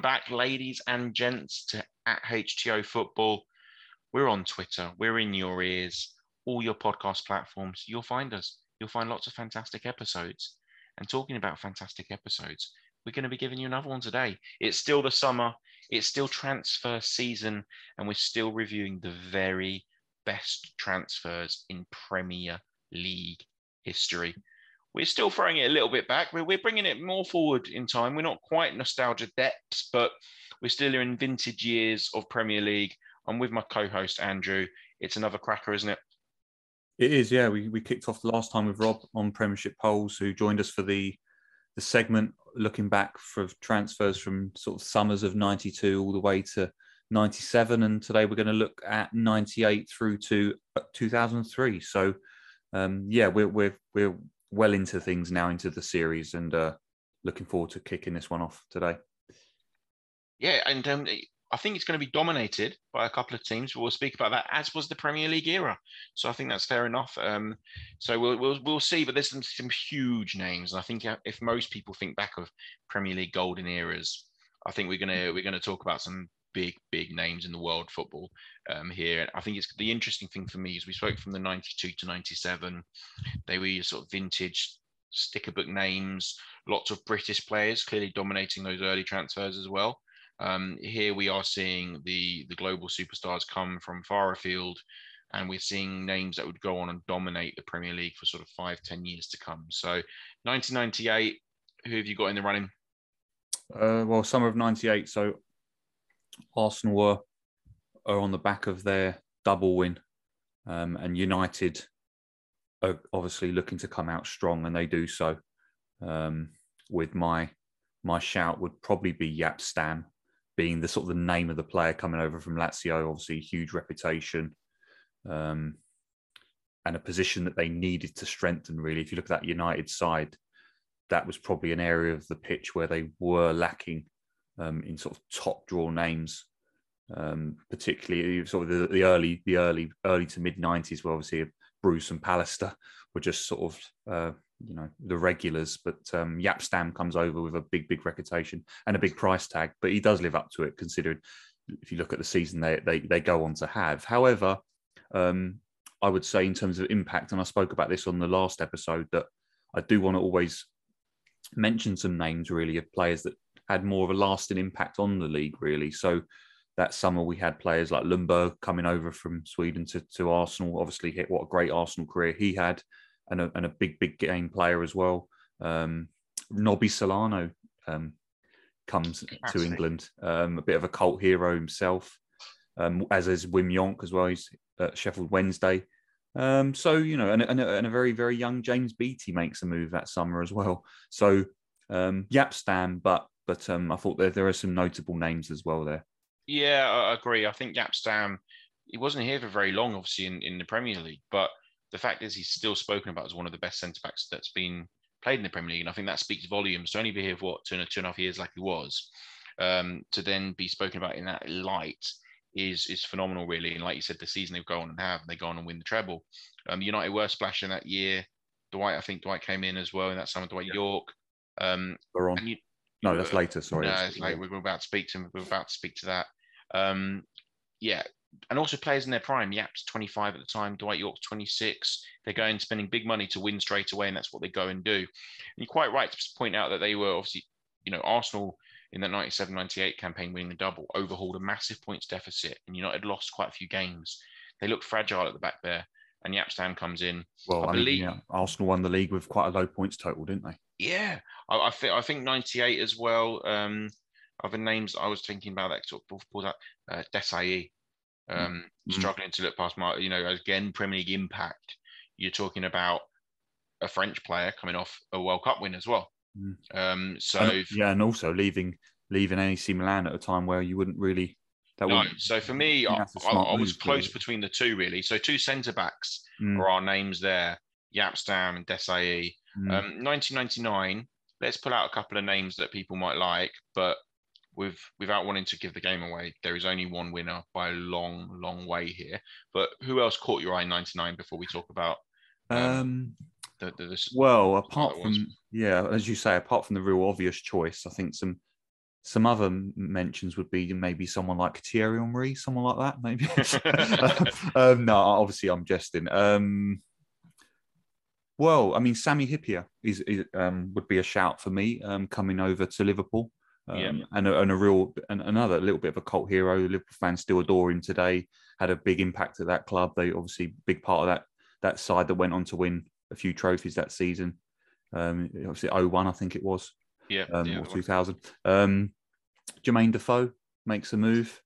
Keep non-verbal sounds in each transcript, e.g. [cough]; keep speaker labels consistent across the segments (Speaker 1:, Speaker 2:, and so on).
Speaker 1: Welcome back, ladies and gents, to at HTO Football. We're on Twitter. We're in your ears. All your podcast platforms. You'll find us. You'll find lots of fantastic episodes. And talking about fantastic episodes, we're going to be giving you another one today. It's still the summer. It's still transfer season, and we're still reviewing the very best transfers in Premier League history we're still throwing it a little bit back. We're, we're bringing it more forward in time. We're not quite nostalgia depths, but we're still in vintage years of Premier League. I'm with my co-host Andrew. It's another cracker, isn't it?
Speaker 2: It is, yeah. We, we kicked off the last time with Rob on Premiership polls, who joined us for the the segment looking back for transfers from sort of summers of '92 all the way to '97, and today we're going to look at '98 through to 2003. So, um, yeah, we're we're we're well into things now into the series and uh, looking forward to kicking this one off today.
Speaker 1: Yeah, and um, I think it's going to be dominated by a couple of teams. We'll speak about that, as was the Premier League era. So I think that's fair enough. Um, so we'll, we'll we'll see. But there's some, some huge names, and I think if most people think back of Premier League golden eras, I think we're gonna we're gonna talk about some big big names in the world football um, here. I think it's the interesting thing for me is we spoke from the 92 to 97. They were sort of vintage sticker book names, lots of British players clearly dominating those early transfers as well. Um, here we are seeing the the global superstars come from far afield, and we're seeing names that would go on and dominate the Premier League for sort of five, ten years to come. So, 1998, who have you got in the running?
Speaker 2: Uh, well, summer of '98. So, Arsenal are on the back of their double win, um, and United are obviously looking to come out strong, and they do so. Um, with my my shout would probably be Jaap Stam, being the sort of the name of the player coming over from Lazio. Obviously, huge reputation, um, and a position that they needed to strengthen. Really, if you look at that United side, that was probably an area of the pitch where they were lacking um, in sort of top draw names um, particularly sort of the, the, early, the early, early to mid '90s, where obviously Bruce and Pallister were just sort of, uh, you know, the regulars. But um, Jaap Stam comes over with a big, big reputation and a big price tag, but he does live up to it, considering if you look at the season they they, they go on to have. However, um, I would say in terms of impact, and I spoke about this on the last episode, that I do want to always mention some names really of players that had more of a lasting impact on the league, really. So that summer we had players like Ljungberg coming over from Sweden to, to Arsenal. Obviously, hit what a great Arsenal career he had, and a, and a big big game player as well. Um, Nobby Solano um, comes to England, um, a bit of a cult hero himself, um, as is Wim Jonk as well. He's at Sheffield Wednesday. Um, so you know, and, and, and, a very very young James Beattie makes a move that summer as well. So um, Jaap Stam, but but um, I thought there there are some notable names as well there.
Speaker 1: Yeah, I agree. I think Jaap Stam, he wasn't here for very long, obviously, in, in the Premier League. But the fact is, he's still spoken about as one of the best centre backs that's been played in the Premier League. And I think that speaks volumes to only be here for what, two and, two and a half years like he was, um, to then be spoken about in that light is is phenomenal, really. And like you said, the season they've gone and have, they go on and win the treble. Um, United were splashing that year. Dwight, I think Dwight came in as well in that summer, Dwight yeah. Yorke. Um,
Speaker 2: We're on. You, no, that's later. Sorry.
Speaker 1: No, it's like we're about to speak to him. We're about to speak to that. Um, yeah, and also players in their prime. Jaap's 25 at the time, Dwight Yorke's 26. They're going spending big money to win straight away, and that's what they go and do. And you're quite right to point out that they were obviously, you know, Arsenal in that 97 98 campaign winning the double overhauled a massive points deficit, and United lost quite a few games. They looked fragile at the back there, and Jaap Stam comes in.
Speaker 2: Well, I, I believe yeah, Arsenal won the league with quite a low points total, didn't they?
Speaker 1: Yeah, I, I think I think 98 as well. Um, other names I was thinking about that sort of pulled up uh, Desailly, mm. um, mm. struggling to look past my, you know, again, Premier League impact. You're talking about a French player coming off a World Cup win as well. Mm. Um, so
Speaker 2: and, yeah, and also leaving leaving AC Milan at a time where you wouldn't really.
Speaker 1: That no, so for me, I, I, I, was close really. between the two really. So two centre backs mm. are our names there: Jaap Stam and Desailly. Mm. Um, 1999. Let's pull out a couple of names that people might like, but with without wanting to give the game away, there is only one winner by a long, long way here. But who else caught your eye in '99 before we talk about?
Speaker 2: Um, um the, the, well, apart from yeah, as you say, apart from the real obvious choice, I think some some other mentions would be maybe someone like Thierry Henry, someone like that, maybe. [laughs] [laughs] um, no, obviously I'm jesting. Um, well, I mean, Sami Hyypiä is, is um, would be a shout for me um, coming over to Liverpool. Um, yeah. and, a, and a real and another little bit of a cult hero. Liverpool fans still adore him today. Had a big impact at that club. They obviously big part of that that side that went on to win a few trophies that season. Um, obviously 01, I think it was.
Speaker 1: Yeah, um, yeah
Speaker 2: or 2000. Um, Jermaine Defoe makes a move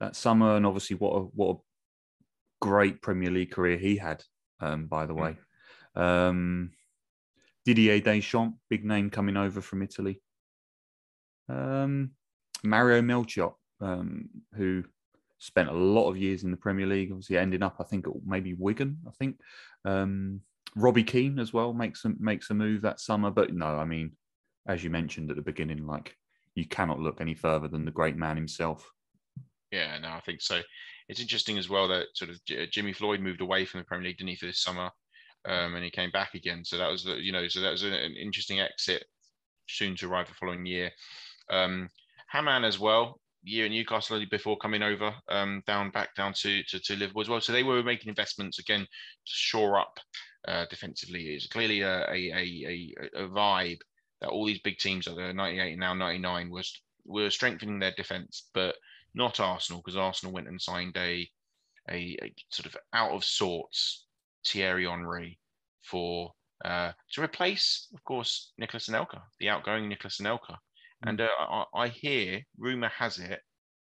Speaker 2: that summer, and obviously what a what a great Premier League career he had. Um, by the way, um, Didier Deschamps, big name coming over from Italy. Um, Mario Melchiot, um, who spent a lot of years in the Premier League, obviously ending up, I think, maybe Wigan. I think um, Robbie Keane as well makes a, makes a move that summer. But no, I mean, as you mentioned at the beginning, like you cannot look any further than the great man himself.
Speaker 1: Yeah, no, I think so. It's interesting as well that sort of Jimmy Floyd moved away from the Premier League, didn't he, for this summer, um, and he came back again. So that was the, you know, so that was an, interesting exit, soon to arrive the following year. Um, Hamann as well, year in Newcastle before coming over, um, down back down to, to, to Liverpool as well. So they were making investments again to shore up uh, defensively. It's clearly a, a, a, a, vibe that all these big teams, are 98 and now 99, was were strengthening their defence, but not Arsenal because Arsenal went and signed a, a, a sort of out of sorts Thierry Henry for uh, to replace, of course, Nicolas Anelka, the outgoing Nicolas Anelka. Mm. And uh, I, I, hear, rumor has it,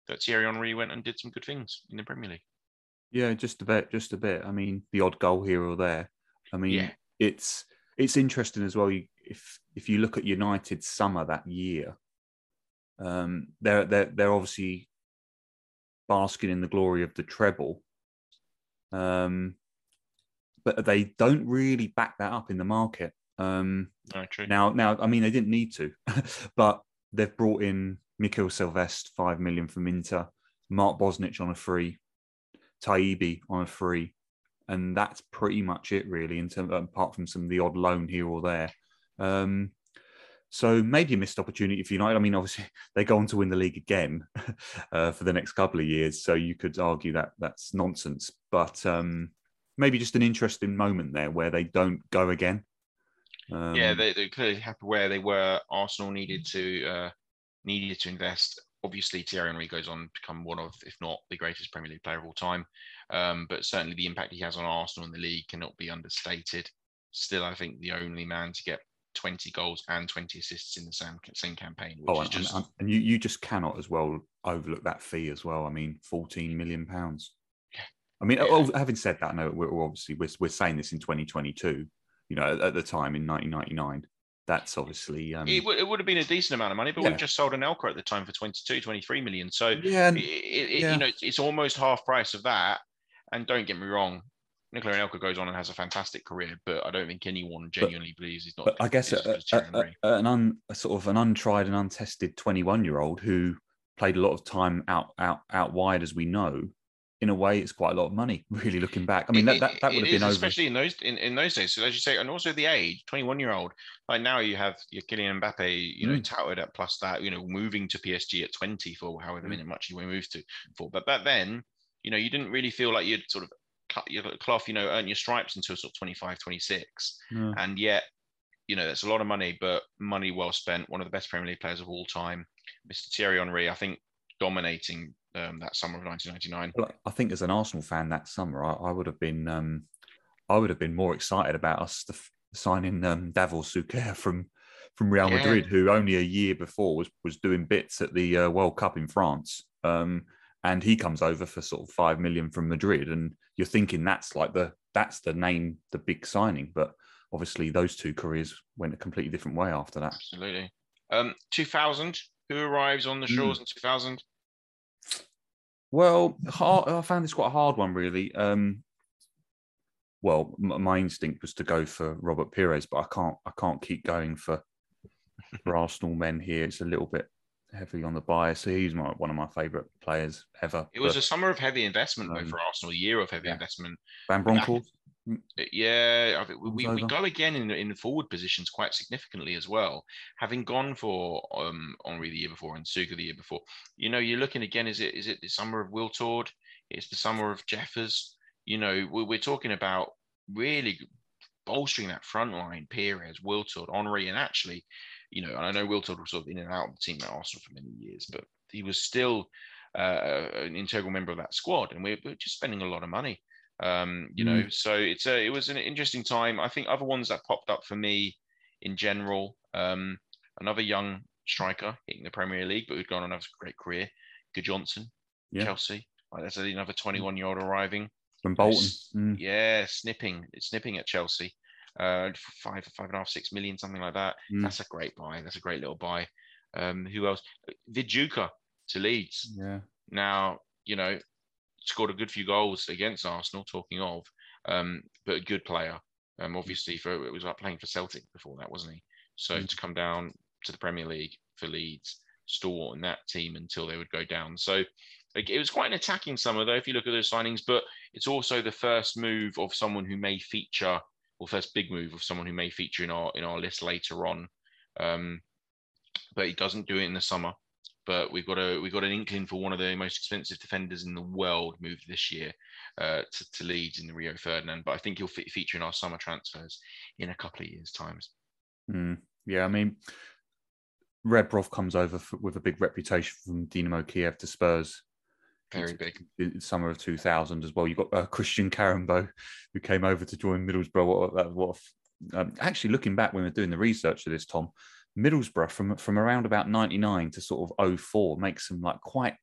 Speaker 1: that Thierry Henry went and did some good things in the Premier League.
Speaker 2: Yeah, just a bit, just a bit. I mean, the odd goal here or there. I mean, yeah. it's it's interesting as well. If if you look at United's summer that year, um, they're they're they're obviously basking in the glory of the treble, um, but they don't really back that up in the market. Um,
Speaker 1: no.
Speaker 2: Now, now, I mean, they didn't need to, [laughs] but they've brought in Mikael Silvestre, five million from Inter, Mark Bosnich on a free, Taibi on a free, and that's pretty much it really. In terms, apart from some of the odd loan here or there, um, so maybe a missed opportunity for United. I mean, obviously [laughs] they go on to win the league again [laughs] uh, for the next couple of years, so you could argue that that's nonsense. But um, maybe just an interesting moment there where they don't go again.
Speaker 1: Um, yeah, they, are clearly happy where they were. Arsenal needed to uh, needed to invest. Obviously, Thierry Henry goes on to become one of, if not the greatest Premier League player of all time. Um, but certainly, the impact he has on Arsenal in the league cannot be understated. Still, I think the only man to get 20 goals and 20 assists in the same, same campaign.
Speaker 2: oh, and, just... and, and, you, you just cannot as well overlook that fee as well. I mean, 14 million pounds. Yeah. I mean, yeah. having said that, no, we're, we're obviously we're, we're saying this in 2022. You know, at the time in 1999, that's obviously um,
Speaker 1: it, w- it would have been a decent amount of money but yeah. we've just sold Anelka at the time for 22 23 million so yeah, it, it, yeah. you know it's almost half price of that and don't get me wrong Nicolas Anelka goes on and has a fantastic career, but I don't think anyone genuinely but, believes he's not.
Speaker 2: I guess a, a, a, an un, sort of an untried and untested 21 year old who played a lot of time out out out wide, as we know, in a way, it's quite a lot of money. [laughs] Really looking back, I mean that, that, that would have been over,
Speaker 1: especially in those in, in those days. So as you say, and also the age, twenty one year old. Like now, you have your Kylian Mbappe, you know, mm. touted at plus that, you know, moving to PSG at twenty for however mm. much he moved to for. But back then, you know, you didn't really feel like you'd sort of cut your cloth, you know, earn your stripes until sort of 25, 26. Yeah. And yet, you know, that's a lot of money, but money well spent. One of the best Premier League players of all time, Mr. Thierry Henry, I think dominating um, that summer of 1999. Well,
Speaker 2: I think as an Arsenal fan that summer, I, I would have been, um, I would have been more excited about us signing um, Davor Suker from from Real yeah. Madrid, who only a year before was was doing bits at the uh, World Cup in France. Um, and he comes over for sort of five million from Madrid, and you're thinking that's like the that's the name, the big signing. But obviously, those two careers went a completely different way after that.
Speaker 1: Absolutely. Um, 2000. Who arrives on the hmm. shores mm. in 2000?
Speaker 2: Well, hard, I found this quite a hard one, really. Um, well, my instinct was to go for Robert Pires, but I can't. I can't keep going for, for [laughs] Arsenal men here. It's a little bit heavy on the bias. So he's my, one of my favourite players ever.
Speaker 1: It was but, a summer of heavy investment um, though for Arsenal, a year of heavy yeah. investment.
Speaker 2: Van Bronckhorst. Mm.
Speaker 1: Yeah, I think we, we, go again in in forward positions quite significantly as well. Having gone for um Henry the year before and Suker the year before, you know, you're looking again. Is it is it the summer of Wiltord? It's the summer of Jeffers. You know, we're, we're talking about really bolstering that front line. Pires, Wiltord, Henry, and actually, you know, and I know Wiltord was sort of in and out of the team at Arsenal for many years, but he was still uh, an integral member of that squad, and we're, we're just spending a lot of money. Um, you know, so it's a it was an interesting time. I think other ones that popped up for me in general, um, another young striker hitting the Premier League, but who'd gone on a great career, Gudjohnsen,
Speaker 2: Yeah.
Speaker 1: Chelsea. Like, That's another 21 year old arriving.
Speaker 2: From Bolton. Mm.
Speaker 1: Yeah, snipping, snipping at Chelsea. Uh, five, five and a half, six million, something like that.
Speaker 2: Mm.
Speaker 1: That's a great buy. That's a great little buy. Um, who else? Viduka to Leeds.
Speaker 2: Yeah.
Speaker 1: Now, you know, scored a good few goals against Arsenal, talking of, um, but a good player. Um, obviously, for it was like playing for Celtic before that, wasn't he? So
Speaker 2: Mm.
Speaker 1: to come down to the Premier League for Leeds, stalwart in that team until they would go down. So it was quite an attacking summer, though, if you look at those signings. But it's also the first move of someone who may feature, or first big move of someone who may feature in our in our list later on. Um, but he doesn't do it in the summer but we've got a we've got an inkling for one of the most expensive defenders in the world moved this year uh, to, to Leeds in the Rio Ferdinand. But I think he'll fe- feature in our summer transfers in a couple of years' times.
Speaker 2: Mm. Yeah, I mean, Rebrov comes over f with a big reputation from Dynamo Kiev to Spurs.
Speaker 1: Very big.
Speaker 2: in summer of 2000 as well. You've got uh, Christian Karembeu, who came over to join Middlesbrough. What, that, what, um, actually, looking back when we are doing the research for this, Tom, Middlesbrough from from around about 99 to sort of 04 makes some like quite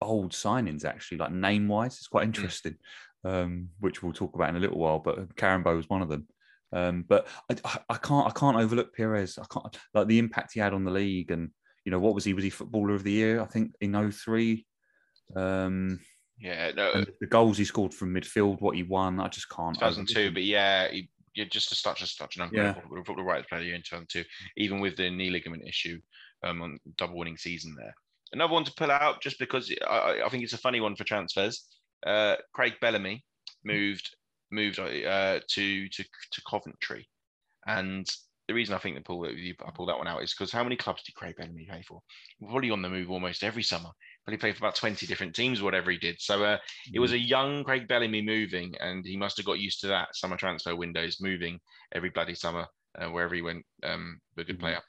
Speaker 2: bold signings, actually, like name wise. It's quite interesting, um, which we'll talk about in a little while. But Karembeu was one of them. Um, but I, I- can't I can't overlook Pires. I can't like the impact he had on the league, and you know what was he was he footballer of the year? I think in 03. Um,
Speaker 1: Yeah, no,
Speaker 2: the goals he scored from midfield, what he won, I just can't.
Speaker 1: 2002. But yeah, he, yeah, just to start, just such an
Speaker 2: Yeah.
Speaker 1: unbelievable football right player of the year in 2002, even with the knee ligament issue, um, on double winning season there. Another one to pull out, just because I, I- think it's a funny one for transfers. Uh, Craig Bellamy moved moved uh, to to to Coventry, and the reason I think the pull that you I pulled that one out is because how many clubs did Craig Bellamy play for? Probably on the move almost every summer. But he played for about 20 different teams, whatever he did. So uh, it was a young Craig Bellamy moving, and he must have got used to that summer transfer windows moving every bloody summer uh, wherever he went. Um, a good
Speaker 2: Mhm.
Speaker 1: player.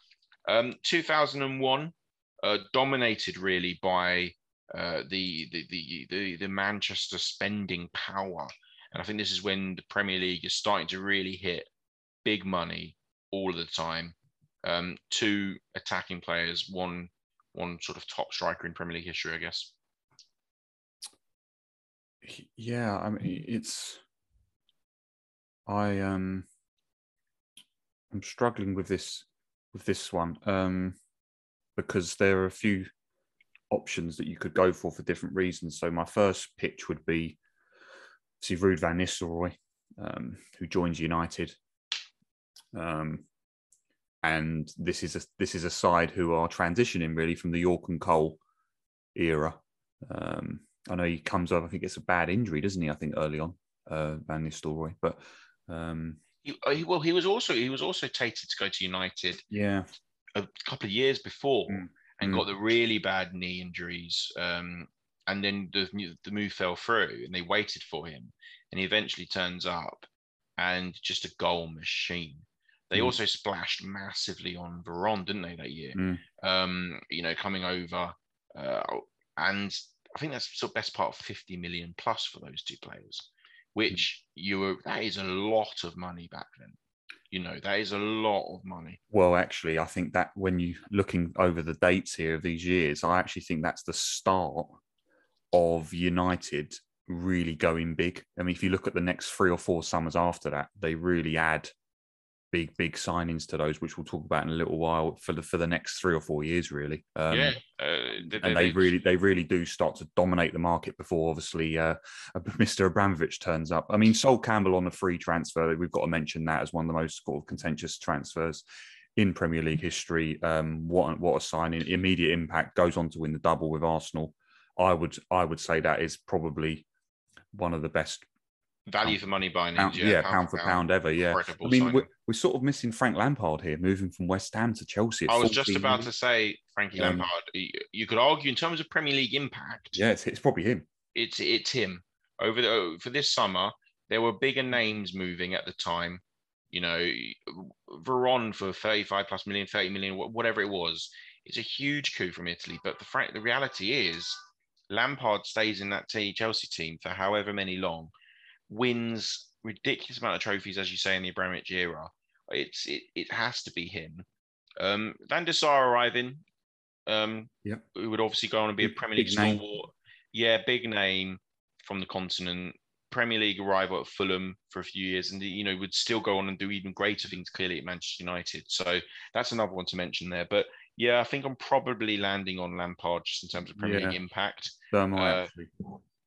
Speaker 1: Um, 2001, uh, dominated really by uh, the, the the the the Manchester spending power, and I think this is when the Premier League is starting to really hit big money all of the time. Um, two attacking players, one one sort of top striker in Premier League history, I guess.
Speaker 2: Yeah, I mean it's. I um. I'm struggling with this with this one um, because there are a few options that you could go for for different reasons. So my first pitch would be see Ruud van Nistelrooy, um, who joins United, um, and this is a this is a side who are transitioning really from the Yorke and Cole era. Um, I know he comes over. I think it's a bad injury, doesn't he? I think early on, uh, Van Nistelrooy, but um,
Speaker 1: He, uh, he, well, he was also he was also tated to go to United
Speaker 2: yeah,
Speaker 1: a couple of years before
Speaker 2: Mm.
Speaker 1: and
Speaker 2: Mm.
Speaker 1: got the really bad knee injuries. Um, and then the the move fell through, and they waited for him, and he eventually turns up, and just a goal machine. They
Speaker 2: Mm.
Speaker 1: also splashed massively on Veron, didn't they, that year?
Speaker 2: Mm.
Speaker 1: Um, you know, coming over, uh, and I think that's the best part of 50 million plus for those two players, which you were that is a lot of money back then. You know, that is a lot of money.
Speaker 2: Well, actually, I think that when you looking over the dates here of these years, I actually think that's the start of United really going big. I mean, if you look at the next three or four summers after that, they really add big, big signings to those, which we'll talk about in a little while for the for the next three or four years, really. Um,
Speaker 1: yeah, uh, they,
Speaker 2: and they really they really do start to dominate the market before obviously uh, [laughs] Mr. Abramovich turns up. I mean, Sol Campbell on the free transfer, we've got to mention that as one of the most sort of contentious transfers in Premier League history. Um, what what a signing! Immediate impact goes on to win the double with Arsenal. I would I would say that is probably one of the best
Speaker 1: value for money buying
Speaker 2: pound, yeah, pound, for pound, ever. Yeah, I mean, we're, we're sort of missing Frank Lampard here, moving from West Ham to Chelsea.
Speaker 1: I was just about
Speaker 2: years.
Speaker 1: to say Frankie
Speaker 2: Um,
Speaker 1: Lampard. You, you could argue in terms of Premier League impact,
Speaker 2: Yeah, it's, it's probably him.
Speaker 1: it's it's him. Over the oh, for this summer, there were bigger names moving at the time. You know, Veron for 35 plus million, 30 million, whatever it was. It's a huge coup from Italy. But the the reality is, Lampard stays in that t- Chelsea team for however many long, wins ridiculous amount of trophies, as you say, in the Abramovich era. It's it, it has to be him. Um, Van der Sar arriving, um,
Speaker 2: Yep.
Speaker 1: who would obviously go on and be a Premier League stalwart. Yeah, big name from the continent. Premier League arrival at Fulham for a few years, and you know would still go on and do even greater things. Clearly at Manchester United, so that's another one to mention there. But yeah, I think I'm probably landing on Lampard just in terms of Premier
Speaker 2: Yeah.
Speaker 1: League impact.
Speaker 2: So am I,
Speaker 1: Uh.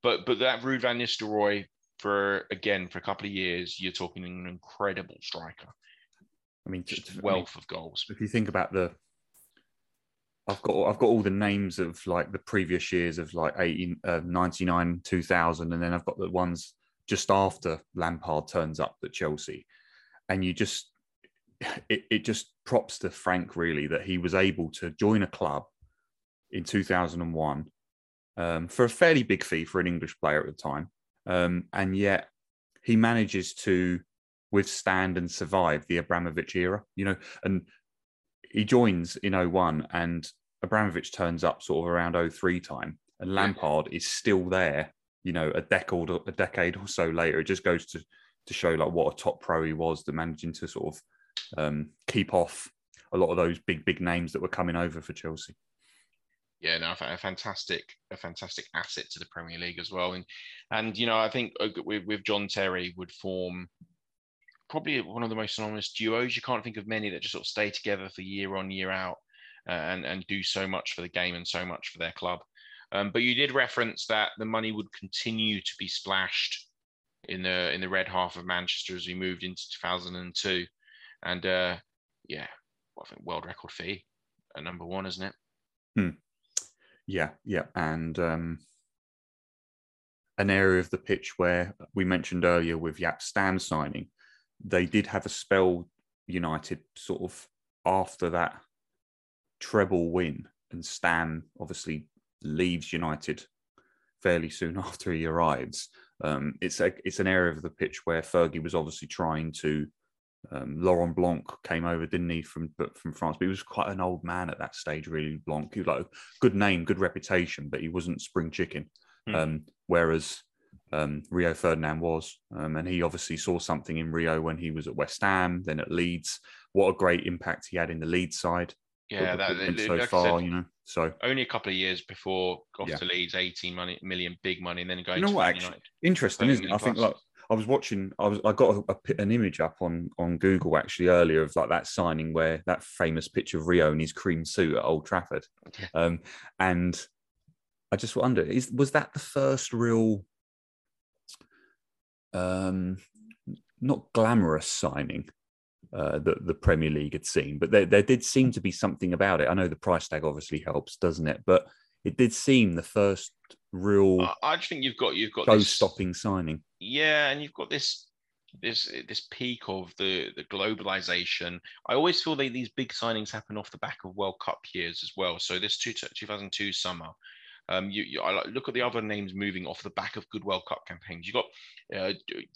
Speaker 1: But but that Ruud van Nistelrooy for again for a couple of years, you're talking an incredible striker,
Speaker 2: I mean,
Speaker 1: just
Speaker 2: t- I mean,
Speaker 1: wealth of goals.
Speaker 2: if you think about the I've got I've got all the names of like the previous years of like 18 uh, 99 2000 and then I've got the ones just after Lampard turns up at Chelsea. And you just [sighs] it, it just props to Frank really that he was able to join a club in 2001 um, for a fairly big fee for an English player at the time um, and yet he manages to withstand and survive the Abramovich era you know and he joins in 01 and Abramovich turns up sort of around 03 time and Lampard is still there, you know, a decade or a decade or so later. It just goes to to show like what a top pro he was, the managing to sort of um, keep off a lot of those big big names that were coming over for Chelsea.
Speaker 1: Yeah, no, a fantastic, a fantastic asset to the Premier League as well. And and you know, I think uh, with with John Terry would form probably one of the most synonymous duos. You can't think of many that just sort of stay together for year on year out uh, and and do so much for the game and so much for their club. Um, but you did reference that the money would continue to be splashed in the in the red half of Manchester as we moved into 2002, and uh, yeah, well, I think world record fee at number one, isn't it?
Speaker 2: Yeah, yeah, and um, an area of the pitch where we mentioned earlier with Jaap Stam signing, they did have a spell United sort of after that treble win, and Stam obviously leaves United fairly soon [laughs] after he arrives. Um, it's a, it's an area of the pitch where Fergie was obviously trying to. Um, Laurent Blanc came over, didn't he, from from France? But he was quite an old man at that stage, really. Blanc, he was like good name, good reputation, but he wasn't spring chicken.
Speaker 1: Hmm.
Speaker 2: Um, whereas um, Rio Ferdinand was, um, and he obviously saw something in Rio when he was at West Ham, then at Leeds. What a great impact he had in the Leeds side.
Speaker 1: Yeah, that, like
Speaker 2: so
Speaker 1: I
Speaker 2: far,
Speaker 1: said,
Speaker 2: you know. So
Speaker 1: only a couple of years before off
Speaker 2: Yeah.
Speaker 1: to Leeds, 18 money, million, big money, and then going
Speaker 2: You know
Speaker 1: to
Speaker 2: what, actually?
Speaker 1: United.
Speaker 2: interesting, isn't it? I think like I was watching, I was I got a, a an image up on on Google actually earlier of like that signing where that famous picture of Rio in his cream suit at Old Trafford, um, and I just wonder is was that the first real, um, not glamorous signing. Uh, that the Premier League had seen, but there, there did seem to be something about it. I know the price tag obviously helps, doesn't it? But it did seem the first real
Speaker 1: I, I just think you've got you've got this,
Speaker 2: show-stopping signing.
Speaker 1: yeah, and you've got this this this peak of the the globalization. I always feel that these big signings happen off the back of World Cup years as well. So this two, 2002 summer. Um, you, you I look at the other names moving off the back of good World Cup campaigns. You got uh,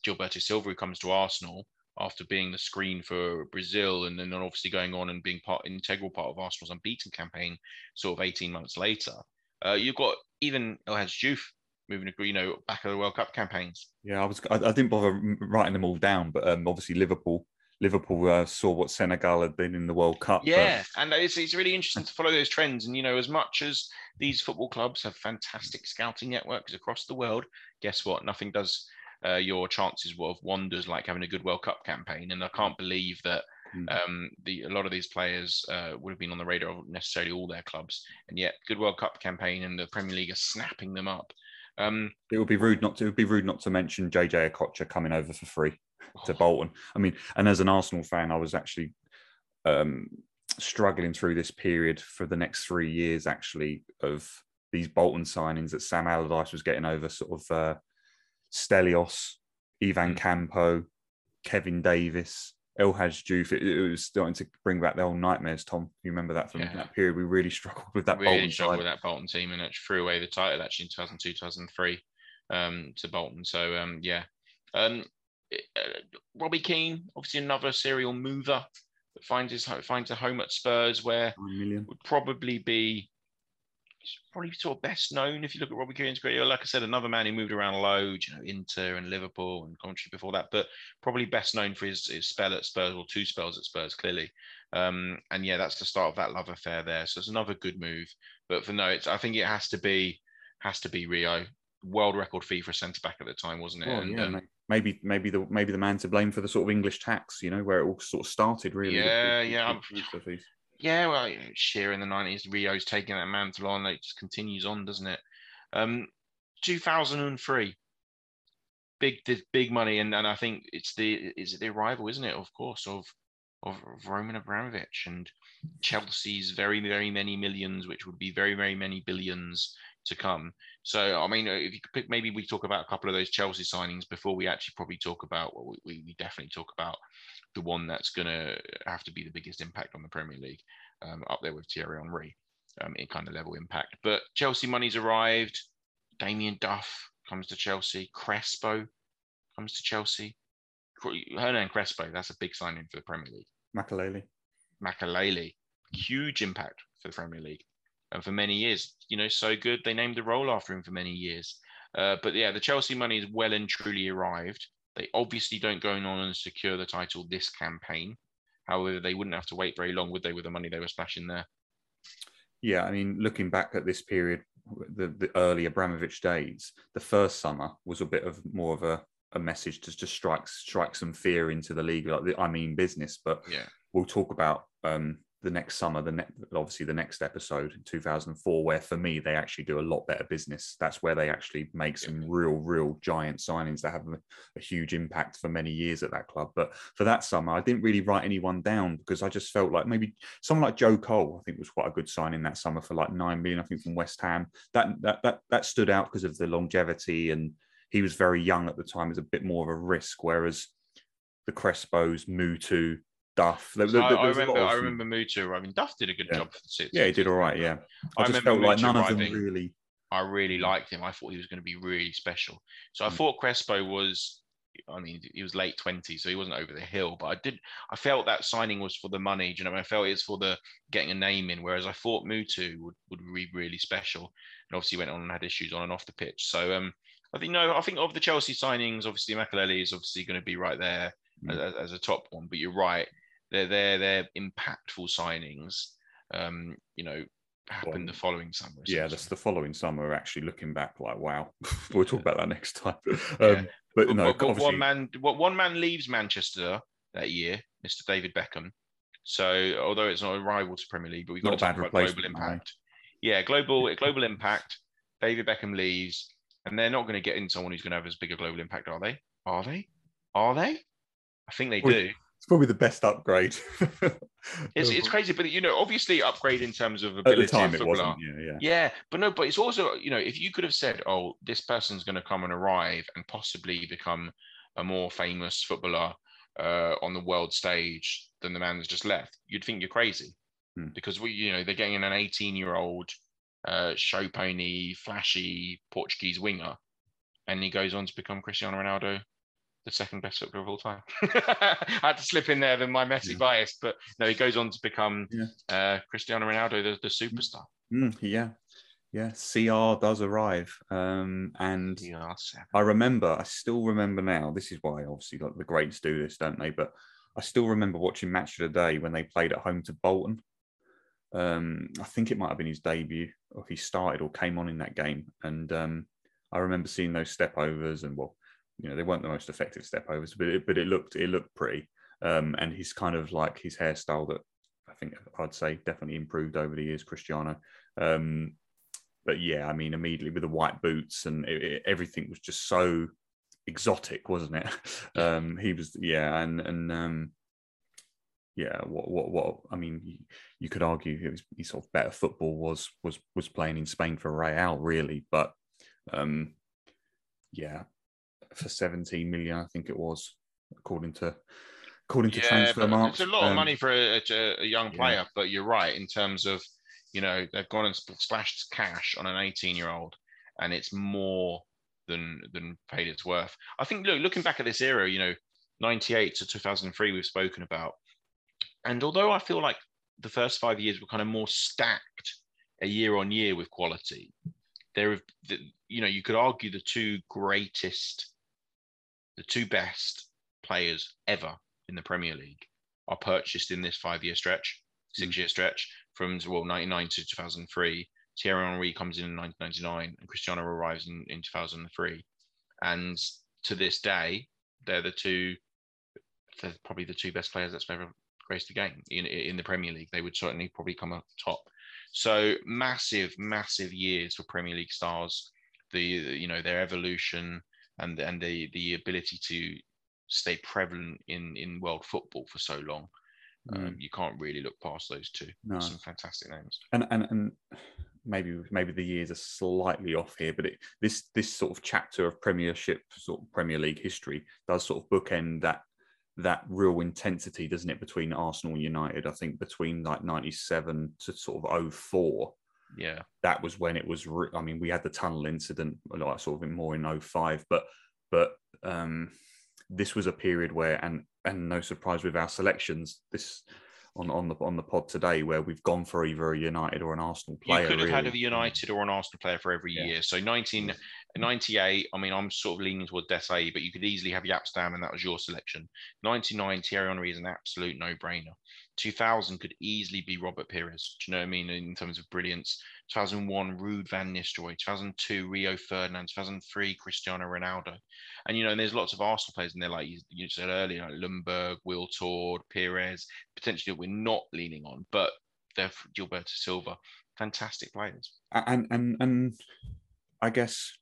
Speaker 1: Gilberto Silva who comes to Arsenal after being the screen for Brazil, and then obviously going on and being part integral part of Arsenal's unbeaten campaign, sort of 18 months later. Uh, you've got even El Hadji Diouf moving to you know back of the World Cup campaigns.
Speaker 2: Yeah, I was. I, I didn't bother writing them all down, but um, obviously Liverpool. Liverpool uh, saw what Senegal had been in the World Cup. but-
Speaker 1: Yeah, and it's, it's really interesting to follow those trends. And you know, as much as these football clubs have fantastic scouting networks across the world, guess what? Nothing does uh, your chances of wonders like having a good World Cup campaign. And I can't believe that. Um, the a lot of these players uh, would have been on the radar of necessarily all their clubs, and yet good World Cup campaign and the Premier League are snapping them up. Um,
Speaker 2: it would be rude not to. It would be rude not to mention JJ Okocha coming over for free to
Speaker 1: oh,
Speaker 2: Bolton. I mean, and as an Arsenal fan, I was actually um, struggling through this period for the next three years, actually, of these Bolton signings that Sam Allardyce was getting over, sort of uh, Stelios, Ivan
Speaker 1: Mm.
Speaker 2: Campo, Kevin Davies, El Hadji Diouf. It, it was starting to bring back the old nightmares. Tom, you remember that from
Speaker 1: Yeah.
Speaker 2: that period? We really struggled with that
Speaker 1: really
Speaker 2: Bolton
Speaker 1: struggled
Speaker 2: side.
Speaker 1: with that Bolton team and it threw away the title actually in 2002, 2003 um, to Bolton. So um, yeah, um, uh, Robbie Keane, obviously another serial mover that finds his finds a home at Spurs where would probably be he's probably sort of best known if you look at Robbie Keane's career. Like I said, another man who moved around loads, you know, Inter and Liverpool and Coventry before that, but probably best known for his, his spell at Spurs or two spells at Spurs, clearly. Um, and yeah, that's the start of that love affair there. So it's another good move. But for no, it's I think it has to be has to be Rio. World record fee for a centre back at the time, wasn't it?
Speaker 2: Well,
Speaker 1: and,
Speaker 2: yeah,
Speaker 1: um,
Speaker 2: maybe maybe the maybe the man to blame for the sort of English tax, you know, where it all sort of started really.
Speaker 1: Yeah, yeah, Yeah, well, you know, Shearer in the nineties, Rio's taking that mantle on. It just continues on, doesn't it? Um, two thousand and three, big, big money, and, and I think it's the is it the arrival, isn't it? Of course, of of, Roman Abramovich and Chelsea's very, very many millions, which would be very, very many billions to come. So, I mean, uh, if you could pick, maybe we talk about a couple of those Chelsea signings before we actually probably talk about what we, we, we definitely talk about the one that's going to have to be the biggest impact on the Premier League, um, up there with Thierry Henry um, in kind of level impact. But Chelsea money's arrived. Damien Duff comes to Chelsea. Crespo comes to Chelsea. Hernan Crespo, that's a big signing for the Premier League.
Speaker 2: Makelele.
Speaker 1: Makelele, huge impact for the Premier League and for many years. You know, so good they named the role after him for many years. Uh, but yeah, the Chelsea money is well and truly arrived. They obviously don't go on and secure the title this campaign. However, they wouldn't have to wait very long, would they, with the money they were splashing there?
Speaker 2: Yeah, I mean, looking back at this period, the, the early Abramovich days, the first summer was a bit of more of a, a message to just strike strike some fear into the league. Like, I mean, business. But
Speaker 1: Yeah.
Speaker 2: we'll talk about um, the next summer, the next, obviously the next episode in 2004, where for me they actually do a lot better business. That's where they actually make some real, real giant signings that have a, a huge impact for many years at that club. But for that summer, I didn't really write anyone down because I just felt like maybe someone like Joe Cole, I think was quite a good signing that summer for like nine million, I think from West Ham. That that that that stood out because of the longevity and he was very young at the time. Was a bit more of a risk, whereas the Crespos, Mutu, Duff. There, there-
Speaker 1: I,
Speaker 2: there
Speaker 1: I
Speaker 2: was a lot
Speaker 1: remember, I remember Mutu. I mean, Duff did a good
Speaker 2: Yeah.
Speaker 1: job for the.
Speaker 2: Yeah, he did all right. Yeah, I,
Speaker 1: I
Speaker 2: just felt like
Speaker 1: Mutu
Speaker 2: none of them really.
Speaker 1: I really liked him. I thought he was going to be really special. So I
Speaker 2: Mm.
Speaker 1: thought Crespo was, I mean, he was late 20, so he wasn't over the hill. But I did, I felt that signing was for the money. Do you know? I felt it's for the getting a name in. Whereas I thought Mutu would would be really special, and obviously went on and had issues on and off the pitch. So um, I think no, I think of the Chelsea signings, obviously Makelele is obviously going to be right there
Speaker 2: Mm.
Speaker 1: as, as a top one. But you're right, they're they're they're impactful signings. Um, you know, happened the following summer.
Speaker 2: Yeah, that's the following summer. Actually, looking back, like wow, [laughs] we'll talk about that next time. [laughs]
Speaker 1: Yeah.
Speaker 2: Um, but
Speaker 1: But,
Speaker 2: no,
Speaker 1: but-
Speaker 2: obviously,
Speaker 1: one man, what one man leaves Manchester that year, Mr. David Beckham. So although it's not a rival to Premier League, but we've got
Speaker 2: Not
Speaker 1: to
Speaker 2: a
Speaker 1: talk
Speaker 2: bad
Speaker 1: about global
Speaker 2: no.
Speaker 1: impact. Yeah, global [laughs] global impact. David Beckham leaves, and they're not going to get in someone who's going to have as big a global impact, are they? Are they? Are they? I think they do.
Speaker 2: it's probably the best upgrade. [laughs]
Speaker 1: It's, it's crazy, but you know, obviously upgrade in terms of
Speaker 2: at the
Speaker 1: ability
Speaker 2: time it wasn't. Yeah, yeah.
Speaker 1: Yeah, but no, but it's also, you know, if you could have said, oh, this person's going to come and arrive and possibly become a more famous footballer uh, on the world stage than the man that's just left, you'd think you're crazy.
Speaker 2: Hmm.
Speaker 1: Because we, you know, they're getting an 18 year old uh, show pony, flashy Portuguese winger, and he goes on to become Cristiano Ronaldo, the second best footballer of all time. [laughs] I had to slip in there than my Messi
Speaker 2: Yeah.
Speaker 1: bias, but no, he goes on to become
Speaker 2: Yeah.
Speaker 1: uh, Cristiano Ronaldo, the, the superstar.
Speaker 2: Mm, yeah, yeah. CR does arrive, um, and. I remember. I still remember now. This is why obviously like the greats do this, don't they? But I still remember watching Match of the Day when they played at home to Bolton. Um, I think it might have been his debut, or he started or came on in that game. And um, I remember seeing those step overs, and well, you know, they weren't the most effective step overs, but it, but it looked it looked pretty. Um, and he's kind of like his hairstyle that I think I'd say definitely improved over the years, Cristiano. Um, but yeah, I mean, immediately with the white boots and it, it- everything was just so exotic, wasn't it? [laughs] Um, he was, yeah, and and um, yeah, what what what? I mean, you, you could argue it was he sort of better football was was was playing in Spain for Real, really, but um, yeah, for 17 million, I think it was, according to according to
Speaker 1: Yeah,
Speaker 2: Transfermarkt.
Speaker 1: it's a lot of
Speaker 2: Um,
Speaker 1: money for a, a, a young
Speaker 2: yeah.
Speaker 1: player, but you're right in terms of, you know, they've gone and splashed cash on an 18 year old, and it's more than than paid its worth. I think look, looking back at this era, you know, 98 to 2003, we've spoken about, and although I feel like the first five years were kind of more stacked a year on year with quality, there have, the, you know, you could argue the two greatest, the two best players ever in the Premier League are purchased in this five year stretch, six mm. year stretch from well 99 to 2003. Thierry Henry comes in in 1999 and Cristiano arrives in, in 2003. And to this day, they're the two, they're probably the two best players that's ever graced the game in, in the Premier League. They would certainly probably come up top. So massive, massive years for Premier League stars. The you know their evolution and and the the ability to stay prevalent in in world football for so long. Um, you can't really look past those two.
Speaker 2: No.
Speaker 1: Some fantastic names.
Speaker 2: and and and maybe maybe the years are slightly off here, but it, this this sort of chapter of Premiership, sort of Premier League history, does sort of bookend that that real intensity, doesn't it, between Arsenal and United? I think between like '97 to sort of 04,
Speaker 1: Yeah,
Speaker 2: that was when it was. Re- I mean, we had the tunnel incident, like sort of more in 05, but but um, this was a period where, and and no surprise with our selections, this on on the on the pod today, where we've gone for either a United or an Arsenal player.
Speaker 1: you could have had a United or an Arsenal player for every
Speaker 2: Yeah.
Speaker 1: year. So 1998, I mean, I'm sort of leaning toward Desailly, but you could easily have Jaap Stam, and that was your selection. 99, Thierry Henry is an absolute no-brainer. 2000 could easily be Robert Pires. Do you know what I mean in terms of brilliance? 2001, Ruud Van Nistelrooy. 2002, Rio Ferdinand. 2003, Cristiano Ronaldo. And you know, and there's lots of Arsenal players in there, like you, said earlier, like Ljungberg, Will Tord, Pires, potentially we're not leaning on, but they're Gilberto Silva. Fantastic players.
Speaker 2: and and and I guess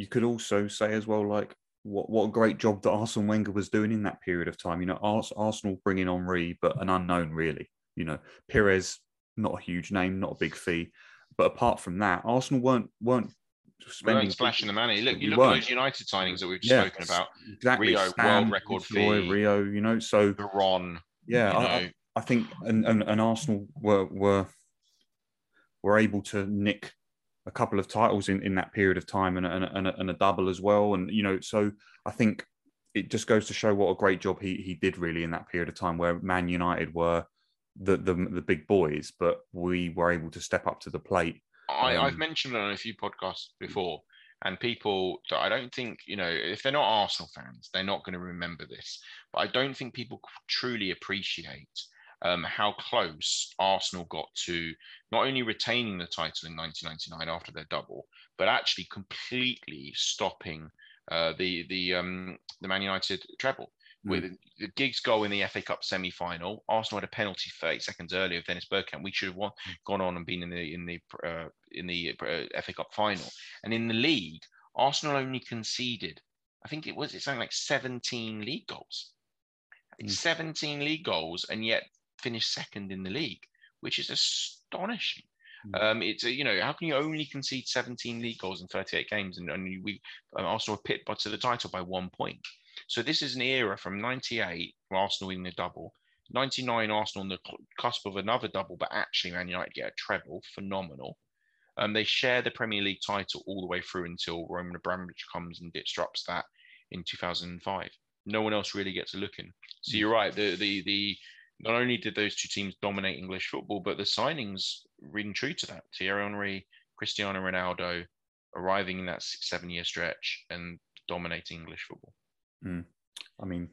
Speaker 2: you could also say as well, like what what a great job that Arsene Wenger was doing in that period of time. You know, Ars- Arsenal bringing Henry, but an unknown really. You know, Pires not a huge name, not a big fee, but apart from that, Arsenal weren't weren't spending
Speaker 1: weren't splashing the money. Look, you look at
Speaker 2: weren't.
Speaker 1: those United signings that we've just
Speaker 2: Yeah,
Speaker 1: spoken about.
Speaker 2: exactly
Speaker 1: Rio, world record fee.
Speaker 2: Rio. You know, so
Speaker 1: Veron,
Speaker 2: yeah, I, I- I think and, and, and Arsenal were were were able to nick a couple of titles in, in that period of time and, a- and, and, a, and a double as well. And you know, so I think it just goes to show what a great job he he did really in that period of time where Man United were the the, the big boys, but we were able to step up to the plate.
Speaker 1: I, I've
Speaker 2: Um,
Speaker 1: mentioned it on a few podcasts before, and people that I don't think, you know, if they're not Arsenal fans, they're not going to remember this. But I don't think people truly appreciate um, how close Arsenal got to not only retaining the title in 1999 after their double, but actually completely stopping uh, the the um, the Man United treble. With the Giggs goal in the FA Cup semi-final, Arsenal had a penalty 30 seconds earlier of Dennis Bergkamp. We should have won, gone on and been in the in the uh, in the uh, FA Cup final. And in the league, Arsenal only conceded, I think it was it's something like 17 league goals.
Speaker 2: Mm.
Speaker 1: 17 league goals, and yet finished second in the league, which is astonishing.
Speaker 2: Mm.
Speaker 1: Um, it's a, you know how can you only concede 17 league goals in 38 games and only we uh, Arsenal were pipped by, to the title by one point. So this is an era from 98, where Arsenal winning the double, 99 Arsenal on the cusp of another double, but actually Man United get a treble, phenomenal. Um, they share the Premier League title all the way through until Roman Abramovich comes and disrupts that in 2005. No one else really gets a look in. So you're right. The the the not only did those two teams dominate English football, but the signings ring true to that. Thierry Henry, Cristiano Ronaldo, arriving in that six, seven year stretch and dominating English football. Hmm.
Speaker 2: I mean,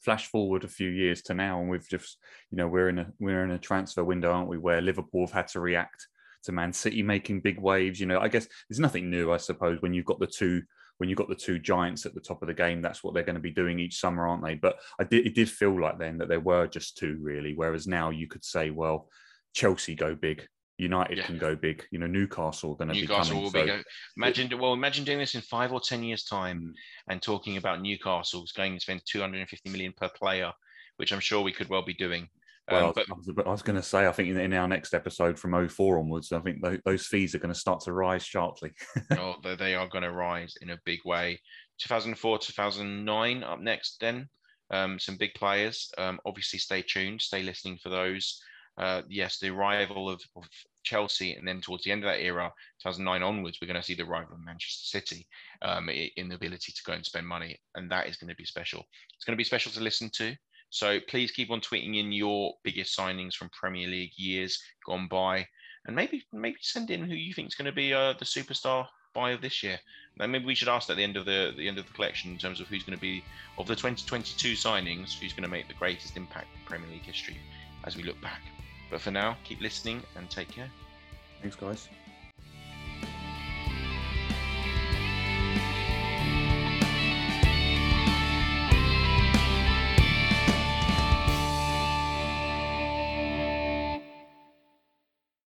Speaker 2: flash forward a few years to now, and we've just, you know, we're in a we're in a transfer window, aren't we? Where Liverpool have had to react to Man City making big waves. You know, I guess there's nothing new, I suppose, when you've got the two when you've got the two giants at the top of the game. That's what they're going to be doing each summer, aren't they? But I did it did feel like then that there were just two really, whereas now you could say, well, Chelsea go big. United
Speaker 1: Yeah.
Speaker 2: can go big. You know, Newcastle are going to be coming.
Speaker 1: will
Speaker 2: so-
Speaker 1: be go- imagine well imagine doing this in five or ten years time and talking about Newcastle's going to spend 250 million per player, which I'm sure we could well be doing.
Speaker 2: Well,
Speaker 1: Um, but
Speaker 2: I was, I was going to say, I think in, in our next episode from 04 onwards, I think tho- those fees are going to start to rise sharply. [laughs]
Speaker 1: oh, they- they are going to rise in a big way. 2004, 2009 up next. Then um, some big players. Um, obviously, stay tuned, stay listening for those. Uh, yes, the arrival of, of Chelsea, and then towards the end of that era, 2009 onwards, we're going to see the arrival of Manchester City um, in the ability to go and spend money, and that is going to be special. It's going to be special to listen to. So please keep on tweeting in your biggest signings from Premier League years gone by, and maybe maybe send in who you think is going to be uh, the superstar buy of this year. Now, maybe we should ask at the end of the the end of the collection in terms of who's going to be of the 2022 signings, who's going to make the greatest impact in Premier League history as we look back. But for now, keep listening and take care.
Speaker 2: Thanks, guys.